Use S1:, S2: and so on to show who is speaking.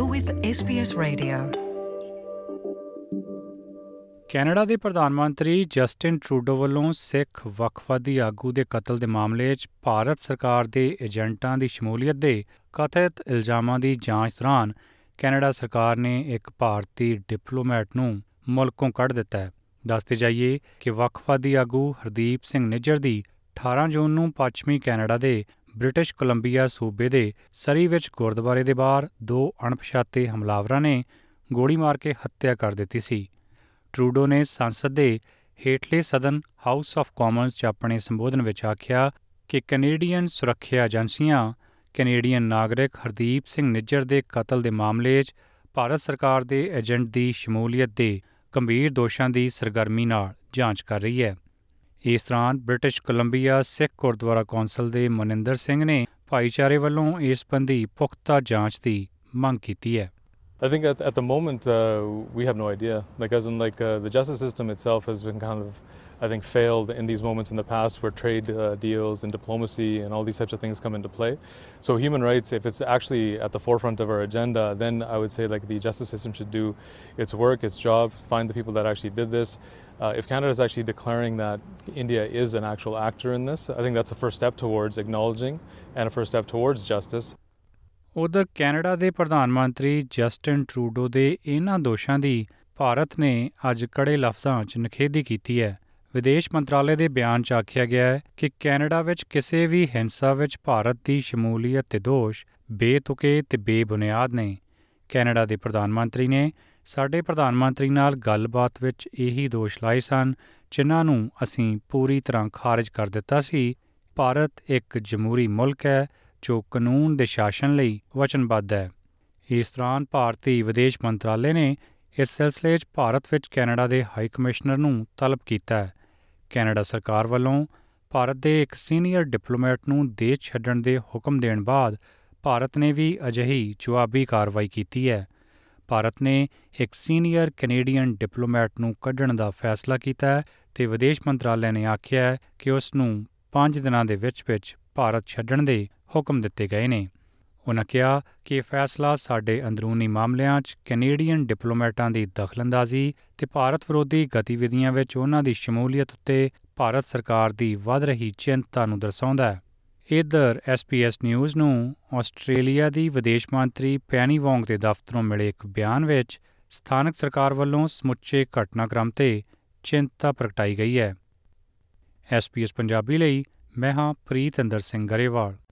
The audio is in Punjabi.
S1: You're with SBS Radio.
S2: Canada ਦੇ ਪ੍ਰਧਾਨ ਮੰਤਰੀ ਜਸਟਿਨ ਟਰੂਡੋ ਵੱਲੋਂ ਸਿੱਖ ਵੱਖਵਾਦੀ ਆਗੂ ਦੇ ਕਤਲ ਦੇ ਮਾਮਲੇ 'ਚ ਭਾਰਤ ਸਰਕਾਰ ਦੇ ਏਜੰਟਾਂ ਦੀ ਸ਼ਮੂਲੀਅਤ ਦੇ ਕਥਿਤ ਇਲਜ਼ਾਮਾਂ ਦੀ ਜਾਂਚ ਦੌਰਾਨ ਕੈਨੇਡਾ ਸਰਕਾਰ ਨੇ ਇੱਕ ਭਾਰਤੀ ਡਿਪਲੋਮੈਟ ਨੂੰ ਮੁਲਕੋਂ ਕੱਢ ਦਿੱਤਾ ਹੈ ਦੱਸਦੇ ਜਾਈਏ ਕਿ ਵੱਖਵਾਦੀ ਆਗੂ ਹਰਦੀਪ ਸਿੰਘ ਨਿੱਜਰ ਦੀ 18 ਜੂਨ ਨੂੰ ਪੱਛਮੀ ਕੈਨੇਡਾ ਦੇ ਬ੍ਰਿਟਿਸ਼ ਕੋਲੰਬੀਆ ਸੂਬੇ ਦੇ ਸਰੀ ਵਿੱਚ ਗੁਰਦੁਆਰੇ ਦੇ ਬਾਹਰ ਦੋ ਅਣਪਛਾਤੇ ਹਮਲਾਵਰਾਂ ਨੇ ਗੋਲੀ ਮਾਰ ਕੇ ਹੱਤਿਆ ਕਰ ਦਿੱਤੀ ਸੀ। ਟਰੂਡੋ ਨੇ ਸੰਸਦ ਦੇ ਹੇਠਲੇ ਸਦਨ ਹਾਊਸ ਆਫ ਕਾਮਨਸ 'ਚ ਆਪਣੇ ਸੰਬੋਧਨ ਵਿੱਚ ਆਖਿਆ ਕਿ ਕੈਨੇਡੀਅਨ ਸੁਰੱਖਿਆ ਏਜੰਸੀਆਂ, ਕੈਨੇਡੀਅਨ ਨਾਗਰਿਕ ਹਰਦੀਪ ਸਿੰਘ ਨਿੱਜਰ ਦੇ ਕਤਲ ਦੇ ਮਾਮਲੇ 'ਚ ਭਾਰਤ ਸਰਕਾਰ ਦੇ ਏਜੰਟ ਦੀ ਸ਼ਮੂਲੀਅਤ ਦੇ ਗੰਭੀਰ ਦੋਸ਼ਾਂ ਦੀ ਸਰਗਰਮੀ ਨਾਲ ਜਾਂਚ ਕਰ ਰਹੀ ਹੈ। ਇਸ ਦੌਰਾਨ British Columbia Sikh Gurdwara council ਦੇ ਮਨਿੰਦਰ ਸਿੰਘ ਨੇ ਭਾਈਚਾਰੇ ਵੱਲੋਂ ਇਸ ਸੰਬੰਧੀ ਪੁਖਤਾ ਜਾਂਚ ਦੀ ਮੰਗ ਕੀਤੀ ਹੈ।
S3: I think at, at the moment uh, we have no idea. Like as in like uh, the justice system itself has been kind of, I think, failed in these moments in the past where trade uh, deals and diplomacy and all these types of things come into play. So human rights, if it's actually at the forefront of our agenda, then I would say like the justice system should do its work, its job, find the people that actually did this. Uh, if Canada is actually declaring that India is an actual actor in this, I think that's a first step towards acknowledging and a first step towards justice.
S2: ਉਧਰ ਕੈਨੇਡਾ ਦੇ ਪ੍ਰਧਾਨ ਮੰਤਰੀ ਜਸਟਿਨ ਟਰੂਡੋ ਦੇ ਇਹਨਾਂ ਦੋਸ਼ਾਂ ਦੀ ਭਾਰਤ ਨੇ ਅੱਜ ਕੜੇ ਲਫ਼ਜ਼ਾਂ 'ਚ ਨਖੇਦੀ ਕੀਤੀ ਹੈ। ਵਿਦੇਸ਼ ਮੰਤਰਾਲੇ ਦੇ ਬਿਆਨ 'ਚ ਆਖਿਆ ਗਿਆ ਹੈ ਕਿ ਕੈਨੇਡਾ ਵਿੱਚ ਕਿਸੇ ਵੀ ਹਿੰਸਾ ਵਿੱਚ ਭਾਰਤ ਦੀ ਸ਼ਮੂਲੀਅਤ ਤੇ ਦੋਸ਼ ਬੇਤੁਕੇ ਤੇ ਬੇਬੁਨਿਆਦ ਨੇ। ਕੈਨੇਡਾ ਦੇ ਪ੍ਰਧਾਨ ਮੰਤਰੀ ਨੇ ਸਾਡੇ ਪ੍ਰਧਾਨ ਮੰਤਰੀ ਨਾਲ ਗੱਲਬਾਤ ਵਿੱਚ ਇਹੀ ਦੋਸ਼ ਲਾਏ ਸਨ, ਜਿਨ੍ਹਾਂ ਨੂੰ ਅਸੀਂ ਪੂਰੀ ਤਰ੍ਹਾਂ ਖਾਰਜ ਕਰ ਦਿੱਤਾ ਸੀ। ਭਾਰਤ ਇੱਕ ਜਮਹੂਰੀ ਮੁਲਕ ਹੈ ਜੋ ਕਾਨੂੰਨ ਦੇ ਸ਼ਾਸਨ ਲਈ ਵਚਨਬੱਧ ਹੈ। ਇਸ ਦੌਰਾਨ ਭਾਰਤੀ ਵਿਦੇਸ਼ ਮੰਤਰਾਲੇ ਨੇ ਇਸ ਸਿਲਸਿਲੇ 'ਚ ਭਾਰਤ ਵਿੱਚ ਕੈਨੇਡਾ ਦੇ ਹਾਈ ਕਮਿਸ਼ਨਰ ਨੂੰ ਤਲਬ ਕੀਤਾ ਹੈ। ਕੈਨੇਡਾ ਸਰਕਾਰ ਵੱਲੋਂ ਭਾਰਤ ਦੇ ਇੱਕ ਸੀਨੀਅਰ ਡਿਪਲੋਮੈਟ ਨੂੰ ਦੇਸ਼ ਛੱਡਣ ਦੇ ਹੁਕਮ ਦੇਣ ਬਾਅਦ ਭਾਰਤ ਨੇ ਵੀ ਅਜਿਹੀ ਜਵਾਬੀ ਕਾਰਵਾਈ ਕੀਤੀ ਹੈ। ਭਾਰਤ ਨੇ ਇੱਕ ਸੀਨੀਅਰ ਕੈਨੇਡੀਅਨ ਡਿਪਲੋਮੈਟ ਨੂੰ ਕੱਢਣ ਦਾ ਫੈਸਲਾ ਕੀਤਾ ਹੈ ਤੇ ਵਿਦੇਸ਼ ਮੰਤਰਾਲੇ ਨੇ ਆਖਿਆ ਹੈ ਕਿ ਉਸ ਨੂੰ 5 ਦਿਨਾਂ ਦੇ ਵਿੱਚ-ਵਿੱਚ ਭਾਰਤ ਛੱਡਣ ਦੇ ਹੁਕਮ ਦਿੱਤੇ ਗਏ ਨੇ। ਉਨ੍ਹਾਂ ਕਿਹਾ ਕਿ ਇਹ ਫੈਸਲਾ ਸਾਡੇ ਅੰਦਰੂਨੀ ਮਾਮਲਿਆਂ 'ਚ ਕੈਨੇਡੀਅਨ ਡਿਪਲੋਮੈਟਾਂ ਦੀ ਦਖਲਅੰਦਾਜ਼ੀ ਤੇ ਭਾਰਤ ਵਿਰੋਧੀ ਗਤੀਵਿਧੀਆਂ ਵਿੱਚ ਉਹਨਾਂ ਦੀ ਸ਼ਮੂਲੀਅਤ ਉੱਤੇ ਭਾਰਤ ਸਰਕਾਰ ਦੀ ਵਧ ਰਹੀ ਚਿੰਤਾ ਨੂੰ ਦਰਸਾਉਂਦਾ ਹੈ। ਇਧਰ ਐਸਪੀਐਸ ਨਿਊਜ਼ ਨੂੰ ਆਸਟ੍ਰੇਲੀਆ ਦੀ ਵਿਦੇਸ਼ ਮੰਤਰੀ ਪੈਨੀ ਵੋਂਗ ਦੇ ਦਫ਼ਤਰੋਂ ਮਿਲੇ ਇੱਕ ਬਿਆਨ ਵਿੱਚ ਸਥਾਨਕ ਸਰਕਾਰ ਵੱਲੋਂ ਸਮੁੱਚੇ ਘਟਨਾਕ੍ਰਮ ਤੇ ਚਿੰਤਾ ਪ੍ਰਗਟਾਈ ਗਈ ਹੈ। ਐਸਪੀਐਸ ਪੰਜਾਬੀ ਲਈ ਮੈਂ ਹਾਂ ਪ੍ਰੀਤ ਅੰਦਰ ਸਿੰਘ ਗਰੇਵਾਲ।